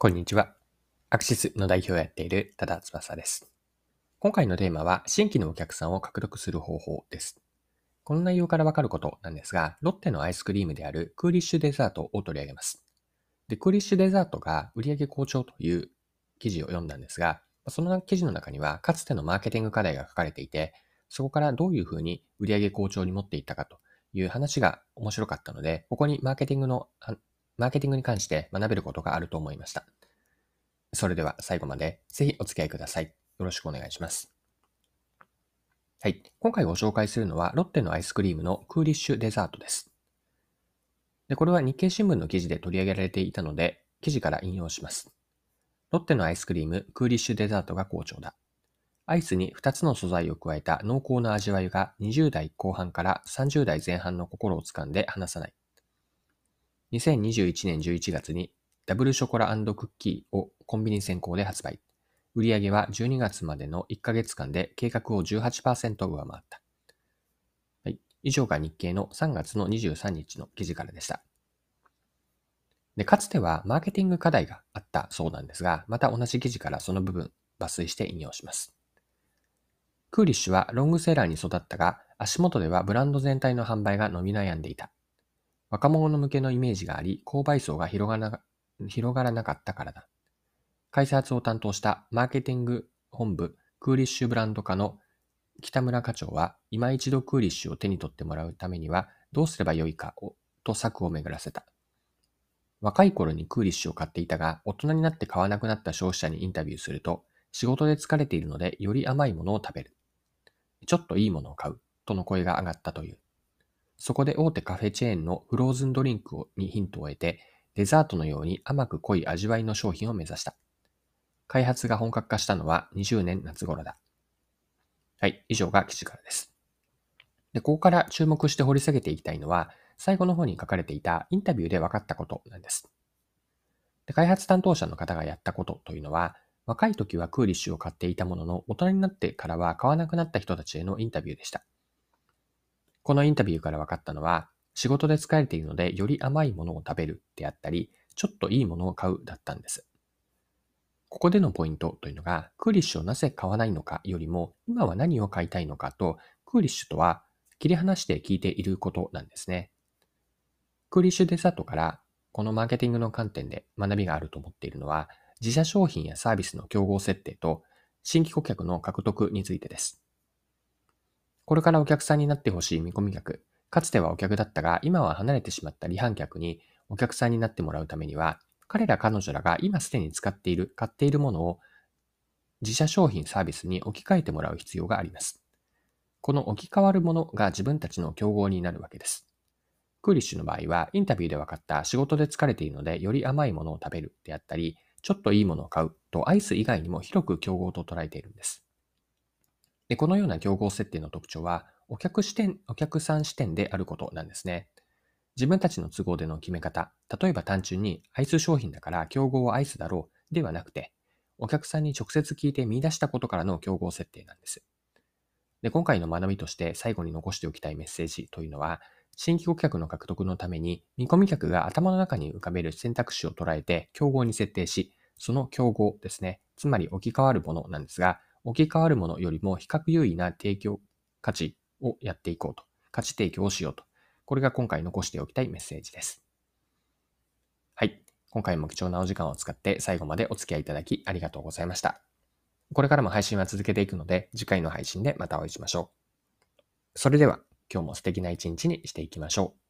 こんにちは。アクシスの代表をやっている多田翼です。今回のテーマは新規のお客さんを獲得する方法です。この内容からわかることなんですが、ロッテのアイスクリームであるクーリッシュデザートを取り上げます。で、クーリッシュデザートが売上好調という記事を読んだんですが、その記事の中にはかつてのマーケティング課題が書かれていて、そこからどういうふうに売上好調に持っていったかという話が面白かったので、ここにマーケティングのマーケティングに関して学べることがあると思いました。それでは最後までぜひお付き合いください。よろしくお願いします。はい。今回ご紹介するのはロッテのアイスクリームのクーリッシュデザートです。で、これは日経新聞の記事で取り上げられていたので、記事から引用します。ロッテのアイスクリーム、クーリッシュデザートが好調だ。アイスに2つの素材を加えた濃厚な味わいが20代後半から30代前半の心をつかんで離さない。2021年11月にダブルショコラクッキーをコンビニ先行で発売。売上は12月までの1ヶ月間で計画を18%上回った。はい。以上が日経の3月の23日の記事からでした。で、かつてはマーケティング課題があったそうなんですが、また同じ記事からその部分抜粋して引用します。クーリッシュはロングセラーに育ったが、足元ではブランド全体の販売が伸び悩んでいた。若者向けのイメージがあり、購買層が広がら広がらなかったからだ。開発を担当したマーケティング本部クーリッシュブランド課の北村課長は、今一度クーリッシュを手に取ってもらうためにはどうすればよいかをと策を巡らせた。若い頃にクーリッシュを買っていたが、大人になって買わなくなった消費者にインタビューすると、仕事で疲れているのでより甘いものを食べる。ちょっといいものを買う。との声が上がったという。そこで大手カフェチェーンのフローズンドリンクにヒントを得て、デザートのように甘く濃い味わいの商品を目指した。開発が本格化したのは20年夏頃だ。はい、以上が記事からです。で、ここから注目して掘り下げていきたいのは、最後の方に書かれていたインタビューで分かったことなんです。で開発担当者の方がやったことというのは、若い時はクーリッシュを買っていたものの、大人になってからは買わなくなった人たちへのインタビューでした。このインタビューから分かったのは、仕事で疲れているのでより甘いものを食べるであったり、ちょっといいものを買うだったんです。ここでのポイントというのが、クーリッシュをなぜ買わないのかよりも、今は何を買いたいのかと、クーリッシュとは切り離して聞いていることなんですね。クーリッシュデザートからこのマーケティングの観点で学びがあると思っているのは、自社商品やサービスの競合設定と新規顧客の獲得についてです。これからお客さんになってほしい見込み客、かつてはお客だったが、今は離れてしまった離反客にお客さんになってもらうためには、彼ら彼女らが今すでに使っている、買っているものを自社商品サービスに置き換えてもらう必要があります。この置き換わるものが自分たちの競合になるわけです。クーリッシュの場合は、インタビューで分かった仕事で疲れているので、より甘いものを食べるであったり、ちょっといいものを買うとアイス以外にも広く競合と捉えているんです。でこのような競合設定の特徴は、お客視点、お客さん視点であることなんですね。自分たちの都合での決め方、例えば単純にアイス商品だから競合はアイスだろうではなくて、お客さんに直接聞いて見出したことからの競合設定なんです。で、今回の学びとして最後に残しておきたいメッセージというのは、新規顧客の獲得のために見込み客が頭の中に浮かべる選択肢を捉えて競合に設定し、その競合ですね、つまり置き換わるものなんですが、置き換わるものよりも比較優位な提供価値をやっていこうと。価値提供をしようと。これが今回残しておきたいメッセージです。はい。今回も貴重なお時間を使って最後までお付き合いいただきありがとうございました。これからも配信は続けていくので、次回の配信でまたお会いしましょう。それでは、今日も素敵な一日にしていきましょう。